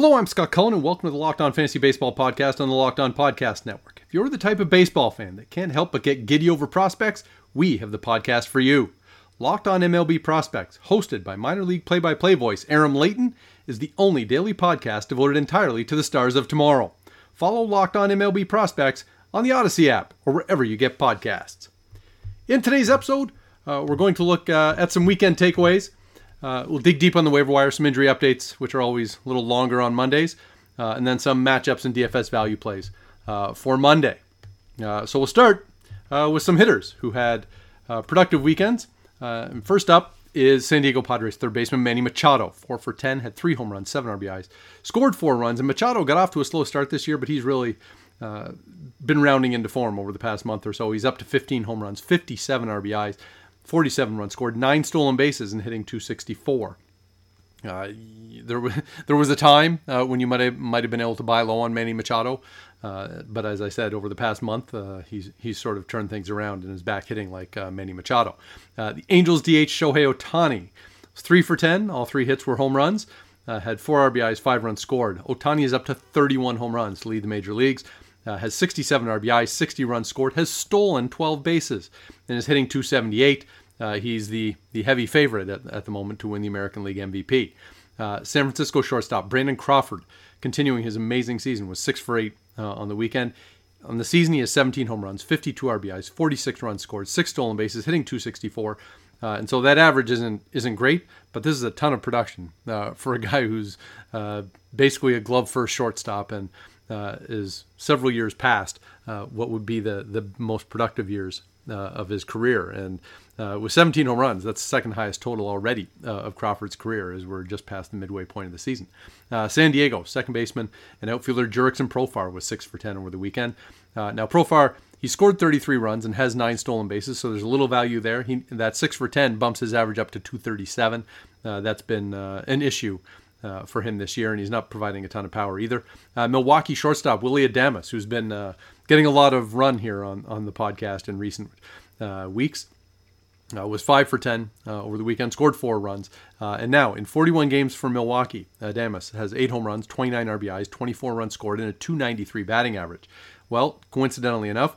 Hello, I'm Scott Cullen, and welcome to the Locked On Fantasy Baseball podcast on the Locked On Podcast Network. If you're the type of baseball fan that can't help but get giddy over prospects, we have the podcast for you. Locked On MLB Prospects, hosted by minor league play by play voice Aram Leighton, is the only daily podcast devoted entirely to the stars of tomorrow. Follow Locked On MLB Prospects on the Odyssey app or wherever you get podcasts. In today's episode, uh, we're going to look uh, at some weekend takeaways. Uh, we'll dig deep on the waiver wire, some injury updates, which are always a little longer on Mondays, uh, and then some matchups and DFS value plays uh, for Monday. Uh, so we'll start uh, with some hitters who had uh, productive weekends. first up is San Diego Padres third baseman Manny Machado, four for ten, had three home runs, seven RBIs, scored four runs, and Machado got off to a slow start this year, but he's really been rounding into form over the past month or so. He's up to 15 home runs, 57 RBIs. 47 runs scored, nine stolen bases, and hitting 264. Uh, there, was, there was a time uh, when you might have, might have been able to buy low on Manny Machado, uh, but as I said, over the past month, uh, he's he's sort of turned things around and is back hitting like uh, Manny Machado. Uh, the Angels DH Shohei Ohtani three for ten. All three hits were home runs. had four RBIs, five runs scored. Ohtani is up to 31 home runs to lead the major leagues uh, has 67 RBIs, 60 runs scored, has stolen 12 bases, and is hitting 278. Uh, he's the, the heavy favorite at, at the moment to win the American League MVP. Uh, San Francisco shortstop Brandon Crawford, continuing his amazing season, was 6 for 8 uh, on the weekend. On the season, he has 17 home runs, 52 RBIs, 46 runs scored, 6 stolen bases, hitting 264. Uh, and so that average isn't isn't great, but this is a ton of production uh, for a guy who's uh, basically a glove first shortstop and is several years past what would be the, the most productive years of his career. And uh, with 17 home runs, that's the second highest total already uh, of Crawford's career as we're just past the midway point of the season. Uh, San Diego, second baseman and outfielder Jurickson Profar was 6 for 10 over the weekend. now, Profar, he scored 33 runs and has nine stolen bases, so there's a little value there. He, that 6 for 10 bumps his average up to 237. that's been an issue uh, for him this year, and he's not providing a ton of power either. Uh, Milwaukee shortstop Willy Adames, who's been uh, getting a lot of run here on, on the podcast in recent uh, weeks, uh, was five for ten uh, over the weekend, scored four runs, and now in 41 games for Milwaukee, Adames has eight home runs, 29 RBIs, 24 runs scored, and a 293 batting average. Well, coincidentally enough,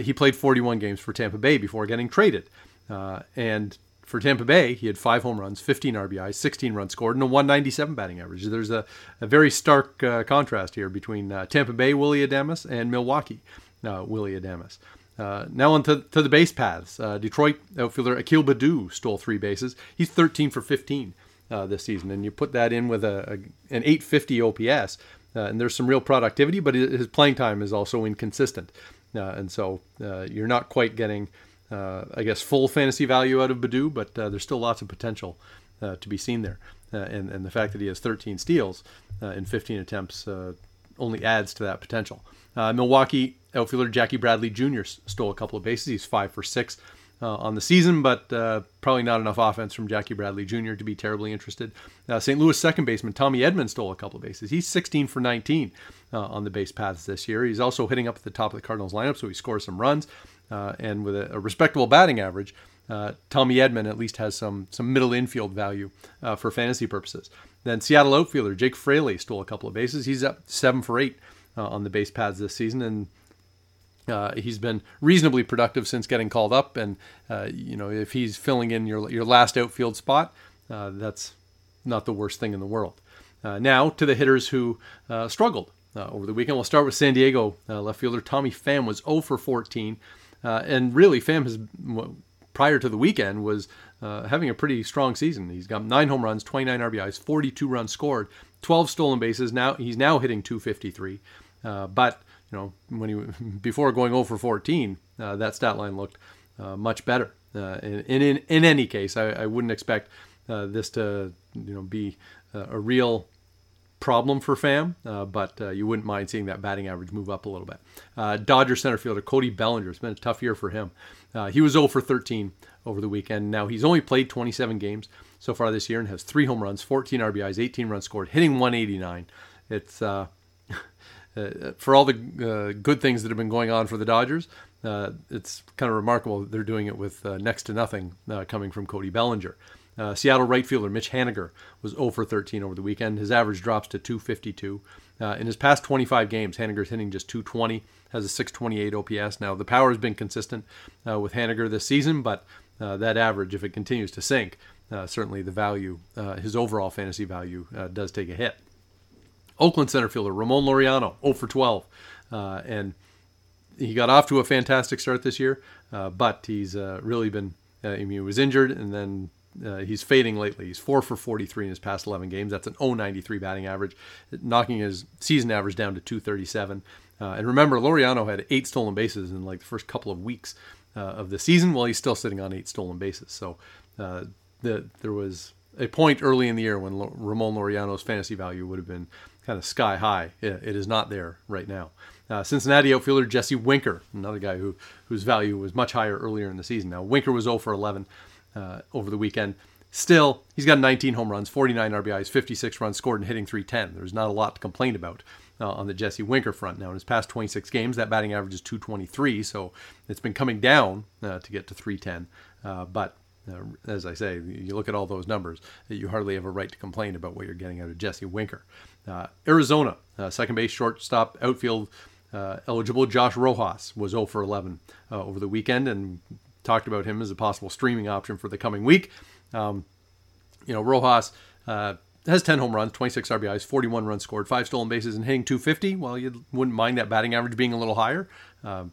he played 41 games for Tampa Bay before getting traded, and for Tampa Bay, he had five home runs, 15 RBIs, 16 runs scored, and a 197 batting average. There's a, a very stark uh, contrast here between uh, Tampa Bay Willy Adames and Milwaukee uh, Willy Adames. Uh, now on to, to, the base paths. Uh, Detroit outfielder Akil Baddoo stole three bases. He's 13 for 15 uh, this season, and you put that in with a, a an 850 OPS, and there's some real productivity, but his playing time is also inconsistent, and so you're not quite getting uh, I guess, full fantasy value out of Baddoo, but uh, there's still lots of potential uh, to be seen there. Uh, and, and the fact that he has 13 steals uh, in 15 attempts uh, only adds to that potential. Uh, Milwaukee outfielder Jackie Bradley Jr. stole a couple of bases. He's five for six uh, on the season, but uh, probably not enough offense from Jackie Bradley Jr. to be terribly interested. St. Louis second baseman Tommy Edman stole a couple of bases. He's 16 for 19 on the base paths this year. He's also hitting up at the top of the Cardinals lineup, so he scores some runs uh, and with a, a, respectable batting average, uh, Tommy Edman at least has some some middle infield value uh, for fantasy purposes. Then Seattle outfielder Jake Fraley stole a couple of bases. He's up seven for eight uh, on the base paths this season, and uh, he's been reasonably productive since getting called up. And uh, you know, if he's filling in your your last outfield spot, that's not the worst thing in the world. now to the hitters who struggled over the weekend. We'll start with San Diego left fielder Tommy Pham was 0 for 14. Uh, and really, Pham has prior to the weekend was uh, having a pretty strong season. He's got nine home runs, 29 RBIs, 42 runs scored, 12 stolen bases. Now he's now hitting 253. Uh, but you know when he before going 0 for 14, uh, that stat line looked uh, much better. Uh, and, in in any case, I, I wouldn't expect this to you know be a real problem for Pham, uh, but uh, you wouldn't mind seeing that batting average move up a little bit. Uh, Dodger center fielder Cody Bellinger. It's been a tough year for him. Uh, he was 0 for 13 over the weekend. Now he's only played 27 games so far this year and has three home runs, 14 RBIs, 18 runs scored, hitting 189. It's uh, uh, for all the good things that have been going on for the Dodgers. it's kind of remarkable they're doing it with next to nothing coming from Cody Bellinger. Uh, Seattle right fielder Mitch Haniger was 0 for 13 over the weekend. His average drops to 252. Uh, in his past 25 games, Haniger's hitting just 220, has a 628 OPS. Now, the power has been consistent uh, with Haniger this season, but uh, that average, if it continues to sink, uh, certainly the value, uh, his overall fantasy value, does take a hit. Oakland center fielder Ramon Laureano, 0 for 12. and he got off to a fantastic start this year, but he's really been, I mean, he was injured and then uh, he's fading lately. He's four for 43 in his past 11 games. That's an 0.93 batting average, knocking his season average down to 237. Uh, and remember, Laureano had eight stolen bases in like the first couple of weeks uh, of the season, while he's still sitting on eight stolen bases. So uh, the, there was a point early in the year when Ramon Laureano's fantasy value would have been kind of sky high. it, it is not there right now. Uh, Cincinnati outfielder Jesse Winker, another guy who whose value was much higher earlier in the season. Now Winker was 0 for 11 uh, over the weekend. Still, he's got 19 home runs, 49 RBIs, 56 runs scored, and hitting 310. There's not a lot to complain about uh, on the Jesse Winker front. Now, in his past 26 games, that batting average is 223, so it's been coming down uh, to get to 310. Uh, but uh, as I say, you look at all those numbers, you hardly have a right to complain about what you're getting out of Jesse Winker. Uh, Arizona, second base, shortstop, outfield eligible Josh Rojas was 0 for 11 over the weekend and talked about him as a possible streaming option for the coming week. Um, you know, Rojas uh, has 10 home runs, 26 RBIs, 41 runs scored, five stolen bases, and hitting 250. Well, you wouldn't mind that batting average being a little higher, uh,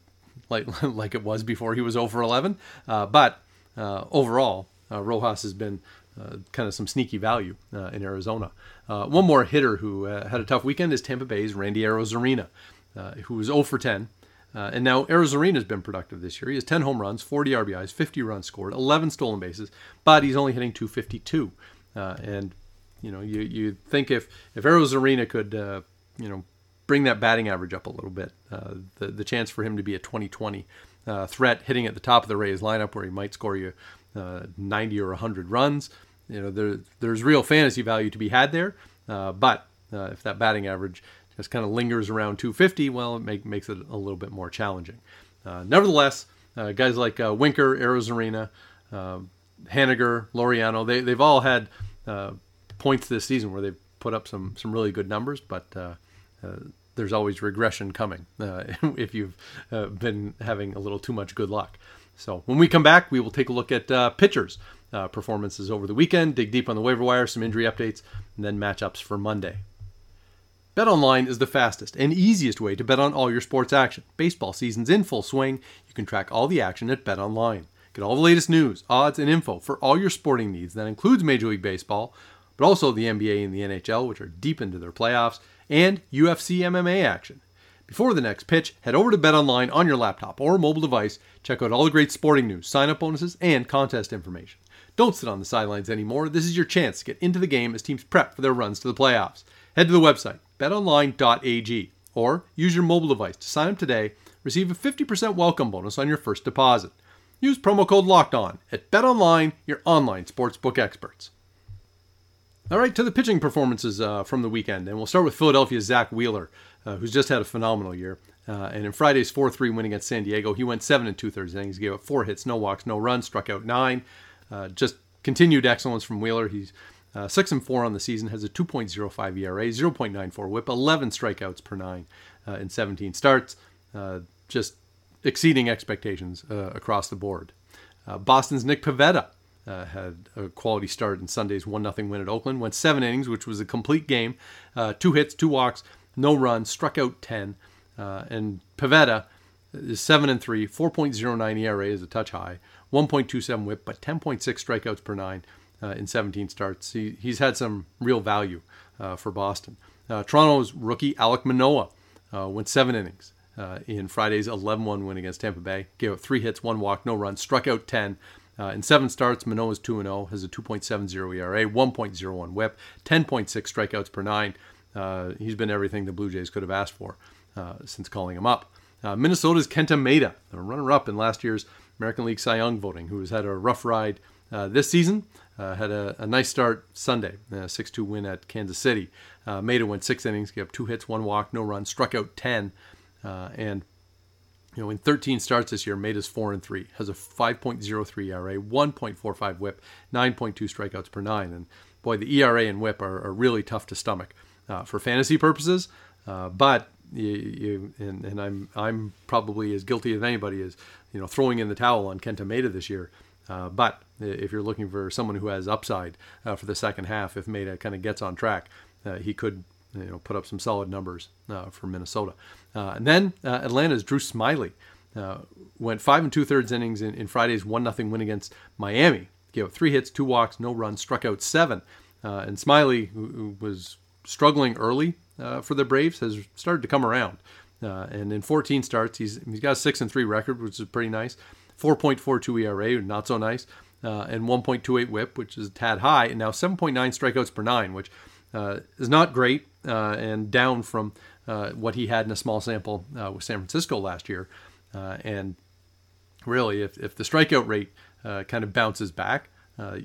like like it was before he was over 11. Uh, but uh, overall, uh, Rojas has been uh, kind of some sneaky value in Arizona. one more hitter who had a tough weekend is Tampa Bay's Randy Arozarena, who was 0 for 10 uh, and now Arozarena has been productive this year. He has 10 home runs, 40 RBIs, 50 runs scored, 11 stolen bases, but he's only hitting 252. Uh, and you know, you you think if if Arozarena could uh, you know bring that batting average up a little bit, uh, the the chance for him to be a 2020 uh, threat hitting at the top of the Rays lineup where he might score you uh, 90 or 100 runs, you know, there there's real fantasy value to be had there. but if that batting average just kind of lingers around 250, well, it make, makes it a little bit more challenging. Uh, nevertheless, uh, guys like uh, Winker, Arozarena, uh, Haniger, Laureano, they, they've all had uh, points this season where they've put up some, some really good numbers, but uh, there's always regression coming if you've been having a little too much good luck. So when we come back, we will take a look at pitchers' performances over the weekend, dig deep on the waiver wire, some injury updates, and then matchups for Monday. BetOnline is the fastest and easiest way to bet on all your sports action. Baseball season's in full swing. You can track all the action at BetOnline. Get all the latest news, odds, and info for all your sporting needs. That includes Major League Baseball, but also the NBA and the NHL, which are deep into their playoffs, and UFC MMA action. Before the next pitch, head over to BetOnline on your laptop or mobile device. Check out all the great sporting news, sign up bonuses, and contest information. Don't sit on the sidelines anymore. This is your chance to get into the game as teams prep for their runs to the playoffs. Head to the website betonline.ag or use your mobile device to sign up today. Receive a 50% welcome bonus on your first deposit. Use promo code Locked On at BetOnline, your online sportsbook experts. All right, to the pitching performances uh, from the weekend, and we'll start with Philadelphia's Zack Wheeler, uh, who's just had a phenomenal year. Uh, and in Friday's 4-3 win against San Diego, he went seven and two thirds innings, gave up four hits, no walks, no runs, struck out nine. Uh, just continued excellence from Wheeler. He's uh, six and four on the season, has a 2.05 ERA, 0.94 WHIP, 11 strikeouts per nine uh, in 17 starts, uh, just exceeding expectations uh, across the board. Uh, Boston's Nick Pivetta uh, had a quality start in Sunday's one 0 win at Oakland. Went seven innings, which was a complete game. two hits, two walks, no runs, struck out 10. and Pivetta is seven and three, 4.09 ERA is a touch high, 1.27 WHIP, but 10.6 strikeouts per nine uh, in 17 starts. He, he's had some real value uh, for Boston. Uh, Toronto's rookie Alek Manoah uh, went seven innings uh, in Friday's 11 1 win against Tampa Bay. Gave up three hits, one walk, no runs, struck out 10. Uh, in seven starts, Manoah's 2 0, has a 2.70 ERA, 1.01 whip, 10.6 strikeouts per nine. he's been everything the Blue Jays could have asked for since calling him up. Minnesota's Kenta Maeda, a runner-up in last year's American League Cy Young voting, who has had a rough ride this season. Uh, had a, a, nice start Sunday, a 6 2 win at Kansas City. Uh, Maeda went six innings, gave up two hits, one walk, no run, struck out 10. Uh, and you know, in 13 starts this year, Maeda's 4 and 3, has a 5.03 ERA, 1.45 whip, 9.2 strikeouts per nine. And boy, the ERA and whip are, are really tough to stomach uh, for fantasy purposes. Uh, but you, you and, and, I'm I'm probably as guilty as anybody is, you know, throwing in the towel on Kenta Maeda this year. Uh, but if you're looking for someone who has upside uh, for the second half, if Maeda kind of gets on track, uh, he could you know put up some solid numbers uh, for Minnesota. Uh, and then Atlanta's Drew Smyly went five and two thirds innings in, in Friday's one nothing win against Miami. Gave up three hits, two walks, no runs, struck out seven. and Smyly, who, who, was struggling early for the Braves, has started to come around. and in 14 starts, he's he's got a six and three record, which is pretty nice. 4.42 ERA, not so nice, uh, and 1.28 WHIP, which is a tad high, and now 7.9 strikeouts per nine, which uh, is not great uh, and down from uh, what he had in a small sample uh, with San Francisco last year. Uh, and really, if, if the strikeout rate kind of bounces back,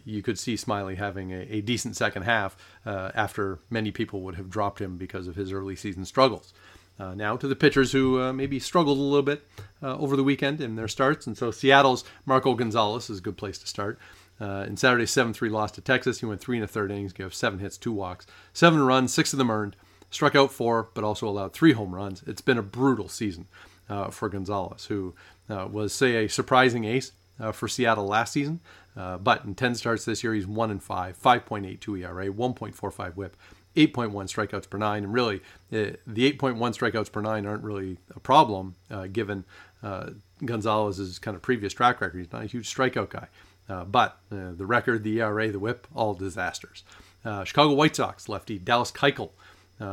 you could see Smyly having a, a decent second half after many people would have dropped him because of his early season struggles. Uh, now to the pitchers who uh, maybe struggled a little bit uh, over the weekend in their starts. And so Seattle's Marco Gonzalez is a good place to start. Uh, in Saturday's 7 3 loss to Texas, he went three and a third innings, gave seven hits, two walks, seven runs, six of them earned, struck out four, but also allowed three home runs. It's been a brutal season uh, for Gonzalez, who uh, was, say, a surprising ace for Seattle last season. but in 10 starts this year, he's 1 and 5, 5.82 ERA, 1.45 whip, 8.1 strikeouts per nine. And really, uh, the 8.1 strikeouts per nine aren't really a problem uh, given uh, Gonzalez's kind of previous track record. He's not a huge strikeout guy. Uh, but uh, the record, the ERA, the whip, all disasters. Uh, Chicago White Sox lefty Dallas Keuchel.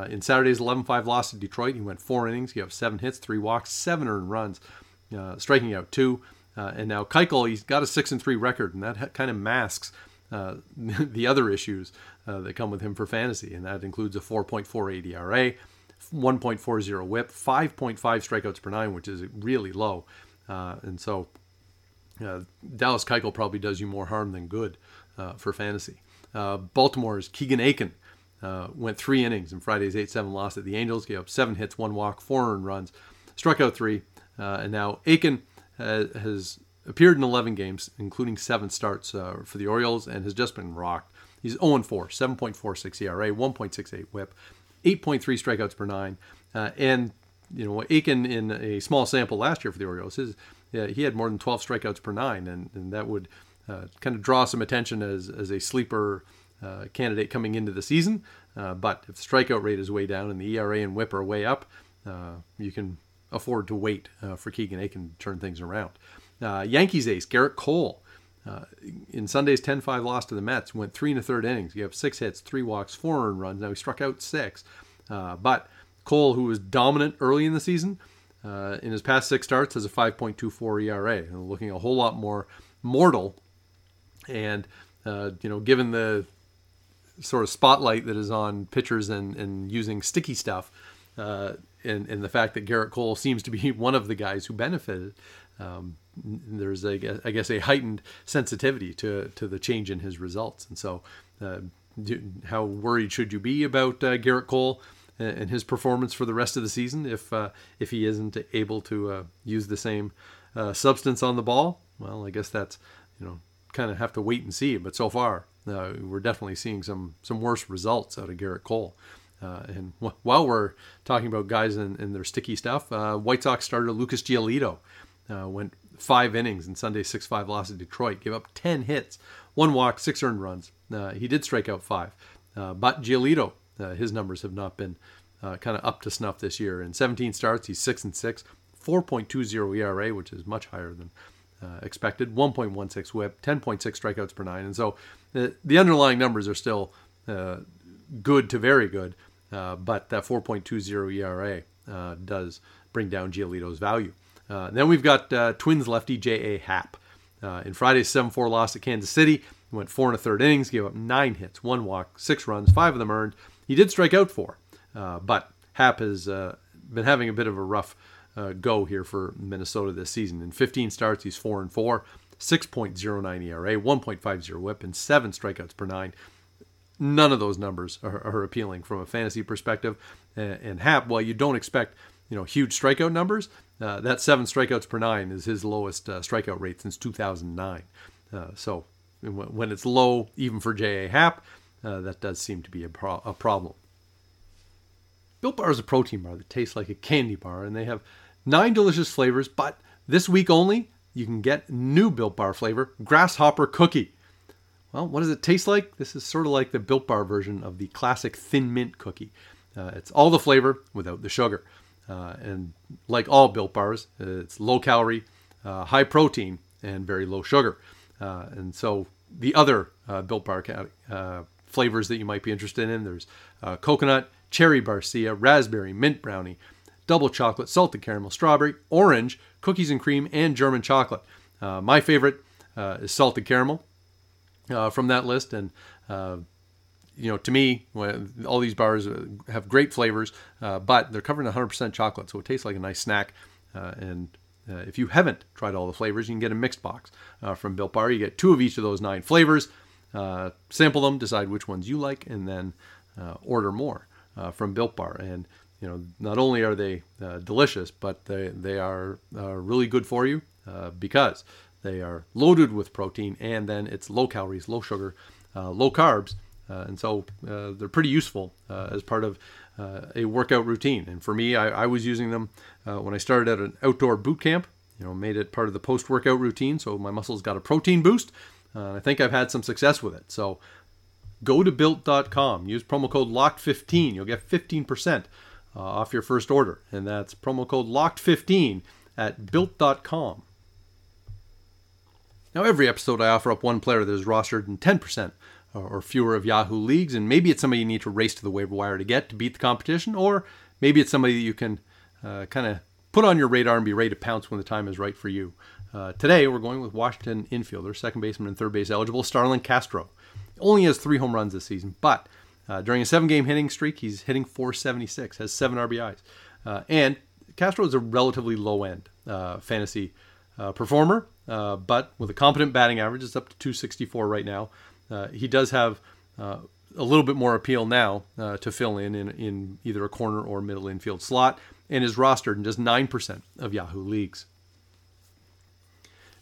in Saturday's 11 5 loss to Detroit, he went four innings, he have seven hits, three walks, seven earned runs, striking out two. and now Keuchel, he's got a 6 and 3 record, and that kind of masks uh, the other issues uh, that come with him for fantasy, and that includes a 4.48 ERA, 1.40 WHIP, 5.5 strikeouts per nine, which is really low, uh, and so uh, Dallas Keuchel probably does you more harm than good uh, for fantasy. Baltimore's Keegan Akin went three innings in Friday's 8-7 loss at the Angels, gave up seven hits, one walk, four earned runs, struck out three, and now Akin has appeared in 11 games, including seven starts uh, for the Orioles, and has just been rocked. He's 0 4, 7.46 ERA, 1.68 WHIP, 8.3 strikeouts per nine, uh, and you know Akin in a small sample last year for the Orioles, his, yeah, he had more than 12 strikeouts per nine, and, and that would uh, kind of draw some attention as as a sleeper uh, candidate coming into the season. Uh, but if the strikeout rate is way down and the ERA and WHIP are way up, uh, you can afford to wait for Keegan Akin to turn things around. Uh, Yankees ace Gerrit Cole uh, in Sunday's 10-5 loss to the Mets went three and a third innings. He have six hits, three walks, four earned runs. Now he struck out six, uh, but Cole, who was dominant early in the season, uh, in his past six starts has a 5.24 ERA, looking a whole lot more mortal. And uh, you know, given the sort of spotlight that is on pitchers and, and using sticky stuff, uh, and, and the fact that Gerrit Cole seems to be one of the guys who benefited, um, there's a, I guess a heightened sensitivity to to the change in his results. And so, uh, do, how worried should you be about uh, Gerrit Cole and his performance for the rest of the season if uh, if he isn't able to uh, use the same uh, substance on the ball? Well, I guess that's you know kind of have to wait and see. But so far, uh, we're definitely seeing some some worse results out of Gerrit Cole. Uh, and while we're talking about guys and, and their sticky stuff, uh, White Sox starter Lucas Giolito uh, went five innings in Sunday's 6 5 loss to Detroit, gave up 10 hits, one walk, six earned runs. Uh, he did strike out five. Uh, but Giolito, uh, his numbers have not been uh, kind of up to snuff this year. In 17 starts, he's 6 and 6, 4.20 ERA, which is much higher than expected, 1.16 whip, 10.6 strikeouts per nine. And so the underlying numbers are still good to very good, but that 4.20 ERA does bring down Giolito's value. Uh, then we've got uh, Twins lefty J.A. Happ. Uh, in Friday's 7 4 loss at Kansas City, he went four and a third innings, gave up nine hits, one walk, six runs, five of them earned. He did strike out four, but Happ has been having a bit of a rough go here for Minnesota this season. In 15 starts, he's four and four. 6.09 ERA, 1.50 whip, and seven strikeouts per nine. None of those numbers are, are appealing from a fantasy perspective. And, and Happ, while you don't expect you know huge strikeout numbers, uh, that seven strikeouts per nine is his lowest uh, strikeout rate since 2009. Uh, so when it's low, even for J.A. Happ, uh, that does seem to be a, pro- a problem. Built Bar is a protein bar that tastes like a candy bar, and they have nine delicious flavors. But this week only, you can get new Built Bar flavor, Grasshopper Cookie. Well, what does it taste like? This is sort of like the Built Bar version of the classic Thin Mint cookie. Uh, it's all the flavor without the sugar. Uh, and like all Built Bars, it's low calorie, uh, high protein, and very low sugar. Uh, and so the other uh, Built Bar uh, flavors that you might be interested in there's coconut, cherry barcia, raspberry, mint brownie, double chocolate, salted caramel, strawberry, orange, cookies and cream, and German chocolate. my favorite is salted caramel from that list. And you know, to me, all these bars uh, have great flavors, uh, but they're covered in 100% chocolate, so it tastes like a nice snack. Uh, and uh, if you haven't tried all the flavors, you can get a mixed box uh, from Built Bar. You get two of each of those nine flavors. Uh, sample them, decide which ones you like, and then order more from Built Bar. And you know, not only are they delicious, but they they are really good for you because they are loaded with protein, and then it's low calories, low sugar, low carbs and so uh, they're pretty useful uh, as part of a workout routine. And for me, I, I was using them when I started at an outdoor boot camp. You know, made it part of the post-workout routine, so my muscles got a protein boost. I think I've had some success with it. So go to built.com, use promo code LOCKED15. You'll get 15% uh, off your first order. And that's promo code LOCKED15 at built.com. Now, every episode I offer up one player that is rostered in 10% or fewer of Yahoo leagues, and maybe it's somebody you need to race to the waiver wire to get to beat the competition, or maybe it's somebody that you can uh, kind of put on your radar and be ready to pounce when the time is right for you. Uh, today, we're going with Washington infielder, second baseman and third base eligible, Starlin Castro. Only has three home runs this season, but uh, during a seven game hitting streak, he's hitting 476, has seven RBIs. Uh, and Castro is a relatively low end uh, fantasy uh, performer, but with a competent batting average, it's up to 264 right now. Uh, he does have uh, a little bit more appeal now uh, to fill in, in in either a corner or middle infield slot, and is rostered in just 9% of Yahoo leagues.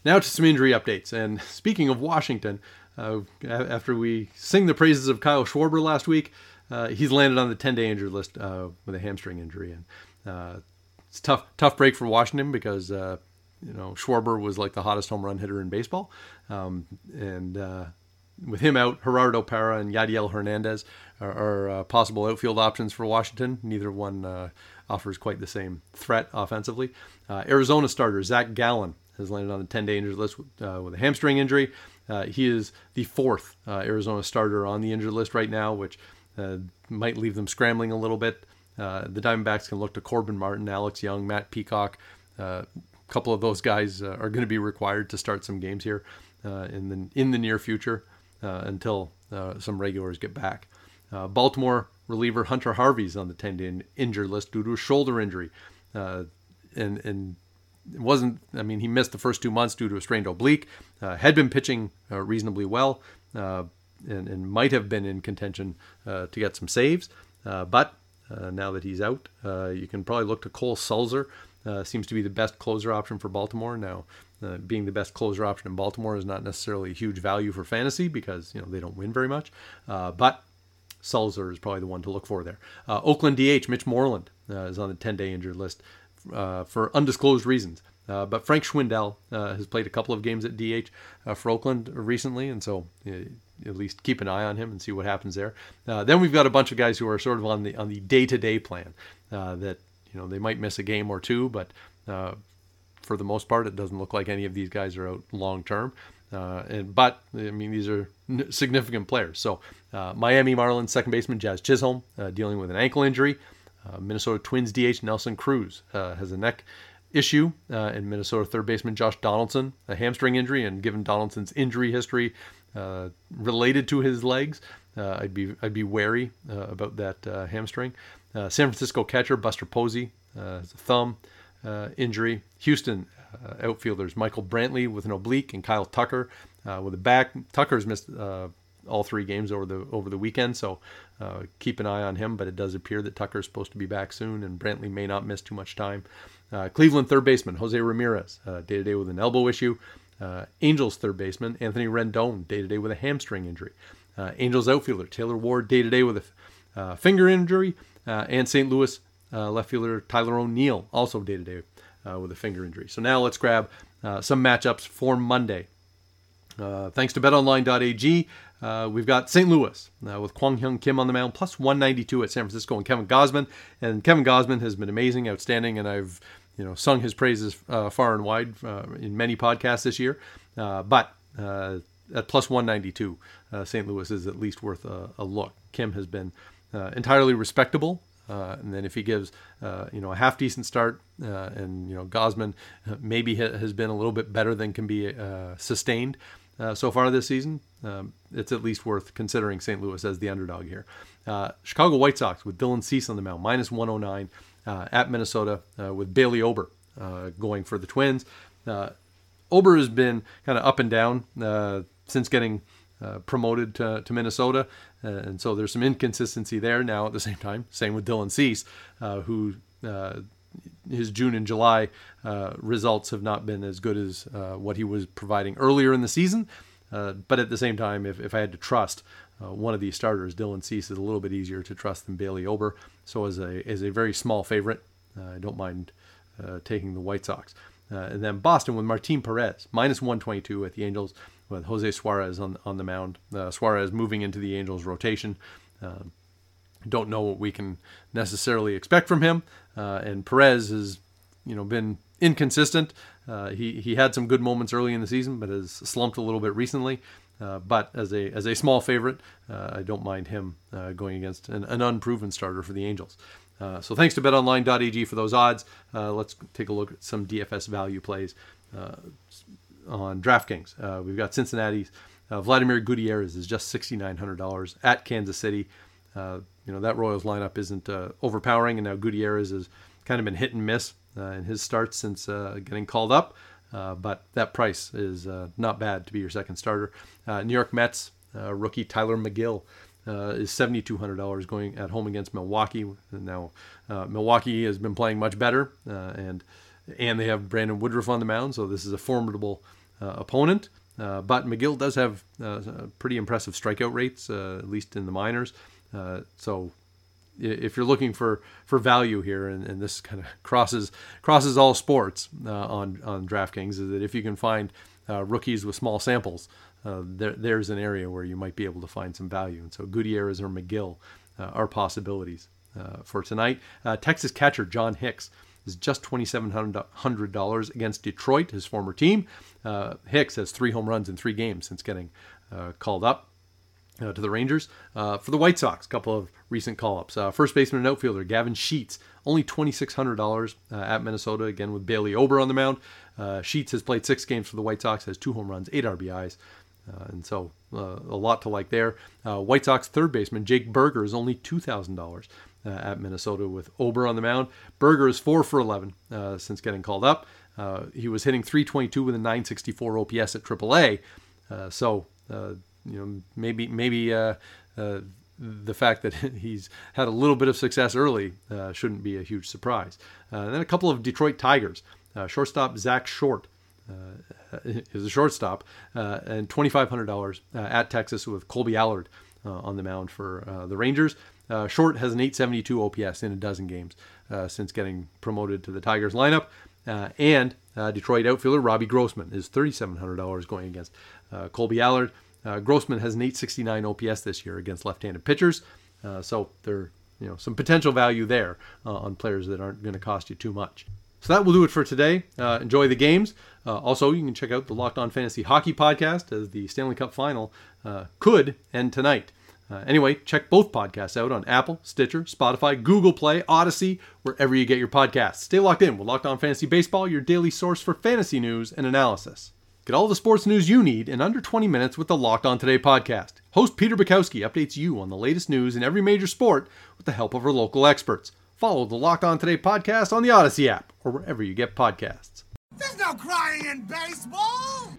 Now to some injury updates. And speaking of Washington, uh, after we sing the praises of Kyle Schwarber last week, uh, he's landed on the 10-day injured list uh, with a hamstring injury, and it's tough tough break for Washington because you know Schwarber was like the hottest home run hitter in baseball, um, and with him out, Gerardo Parra and Yadiel Hernandez are, are uh, possible outfield options for Washington. Neither one uh, offers quite the same threat offensively. Uh, Arizona starter Zac Gallen has landed on the 10-day injured list with, uh, with a hamstring injury. Uh, he is the fourth uh, Arizona starter on the injured list right now, which might leave them scrambling a little bit. the Diamondbacks can look to Corbin Martin, Alex Young, Matt Peacock. a couple of those guys are going to be required to start some games here in the in the near future until uh, some regulars get back. Uh, Baltimore reliever Hunter Harvey's on the 10 day injured list due to a shoulder injury. and, and it wasn't, I mean, he missed the first two months due to a strained oblique, had been pitching reasonably well. And, and, might have been in contention uh, to get some saves. Uh, but uh, now that he's out, you can probably look to Cole Sulser. seems to be the best closer option for Baltimore now uh, being the best closer option in Baltimore is not necessarily a huge value for fantasy because you know they don't win very much. Uh, but Sulser is probably the one to look for there. Uh, Oakland DH Mitch Moreland uh, is on the 10-day injured list uh, for undisclosed reasons. Uh, but Frank Schwindel has played a couple of games at DH for Oakland recently, and so at least keep an eye on him and see what happens there. then we've got a bunch of guys who are sort of on the on the day-to-day plan that you know they might miss a game or two, but for the most part. It doesn't look like any of these guys are out long term. Uh, and but I mean these are significant players. So uh, Miami Marlins second baseman Jazz Chisholm uh, dealing with an ankle injury. Uh, Minnesota Twins DH Nelson Cruz uh, has a neck issue, uh, and Minnesota third baseman Josh Donaldson a hamstring injury. And given Donaldson's injury history related to his legs, I'd be I'd be wary about that hamstring. Uh, San Francisco catcher Buster Posey a thumb injury. Houston outfielders Michael Brantley with an oblique and Kyle Tucker with a back. Tucker's missed all three games over the over the weekend. So uh, keep an eye on him. But it does appear that Tucker is supposed to be back soon, and Brantley may not miss too much time. Uh, Cleveland third baseman Jose Ramirez day to day with an elbow issue. Uh, Angels third baseman Anthony Rendon day to day with a hamstring injury. Uh, Angels outfielder Taylor Ward day to day with a uh, finger injury, and St. Louis left fielder Tyler O'Neill also day to day with a finger injury. So now let's grab some matchups for Monday. Uh, thanks to betonline.ag, uh, we've got St. Louis uh, with Kwang Hyun Kim on the mound, plus 192 at San Francisco, and Kevin Gausman. And Kevin Gausman has been amazing, outstanding, and I've you know sung his praises uh, far and wide uh, in many podcasts this year. Uh, but at plus 192, St. Louis is at least worth a, a look. Kim has been entirely respectable. and then if he gives, you know, a half decent start, and you know, Gausman maybe has been a little bit better than can be sustained, uh, so far this season, um, it's at least worth considering St. Louis as the underdog here. Uh, Chicago White Sox with Dylan Cease on the mound, minus 109 uh, at Minnesota uh, with Bailey Ober uh, going for the Twins. Uh, Ober has been kind of up and down since getting promoted to, to Minnesota, and so there's some inconsistency there now at the same time. Same with Dylan Cease, who his June and July uh, results have not been as good as uh, what he was providing earlier in the season. Uh, but at the same time, if, if I had to trust uh, one of these starters, Dylan Cease is a little bit easier to trust than Bailey Ober. So as a as a very small favorite, uh, I don't mind uh, taking the White Sox. and then Boston with Martin Perez minus 122 at the Angels with Jose Suarez on on the mound. Suarez moving into the Angels rotation. Um, don't know what we can necessarily expect from him. Uh, and Perez has, you know, been inconsistent. Uh, he he had some good moments early in the season, but has slumped a little bit recently. Uh, but as a as a small favorite, uh, I don't mind him uh, going against an, an, unproven starter for the Angels. Uh, so thanks to BetOnline.ag for those odds. let's take a look at some DFS value plays on DraftKings. we've got Cincinnati's Vladimir Gutierrez is just sixty nine hundred dollars at Kansas City. Uh, you know that Royals lineup isn't uh, overpowering, and now Gutierrez has kind of been hit and miss uh, in his starts since uh, getting called up. Uh, but that price is not bad to be your second starter. New York Mets rookie Tylor Megill is seventy two hundred dollars going at home against Milwaukee. Now Milwaukee has been playing much better, and and they have Brandon Woodruff on the mound, so this is a formidable opponent. Uh, but Megill does have uh, pretty impressive strikeout rates, uh, at least in the minors. Uh, so if you're looking for, for value here, and, and this kind of crosses crosses all sports uh, on on DraftKings, is that if you can find uh, rookies with small samples, uh, there, there's an area where you might be able to find some value. And so Gutierrez or Megill uh, are possibilities uh, for tonight. Texas catcher John Hicks is just $2,700 against Detroit, his former team. Hicks has three home runs in three games since getting called up uh, to the Rangers. Uh, for the White Sox, a couple of recent call ups. Uh, first baseman and outfielder Gavin Sheets, only $2,600 uh, at Minnesota, again with Bailey Ober on the mound. Uh, Sheets has played six games for the White Sox, has two home runs, eight RBIs. Uh, and so a lot to like there. White Sox third baseman Jake Burger is only $2,000 at Minnesota with Ober on the mound. Burger is 4 for 11 since getting called up. he was hitting 322 with a 964 OPS at AAA. so you know maybe maybe uh, uh, the fact that he's had a little bit of success early uh, shouldn't be a huge surprise. Uh, and then a couple of Detroit Tigers, uh, shortstop Zack Short. Uh, is a shortstop and $2,500 at Texas with Kolby Allard on the mound for the Rangers. Short has an 872 OPS in a dozen games since getting promoted to the Tigers lineup. and Detroit outfielder Robbie Grossman is $3,700 going against Kolby Allard. Uh, Grossman has an 869 OPS this year against left-handed pitchers, uh, so there, you know, some potential value there uh, on players that aren't going to cost you too much. So that will do it for today. Uh, enjoy the games. Uh, also, you can check out the Locked On Fantasy Hockey podcast as the Stanley Cup Final uh, could end tonight. Uh, anyway, check both podcasts out on Apple, Stitcher, Spotify, Google Play, Odyssey, wherever you get your podcasts. Stay locked in with Locked On Fantasy Baseball, your daily source for fantasy news and analysis. Get all the sports news you need in under 20 minutes with the Locked On Today podcast. Host Peter Bukowski updates you on the latest news in every major sport with the help of our local experts. Follow the Locked On Today podcast on the Odyssey app or wherever you get podcasts. There's no crying in baseball.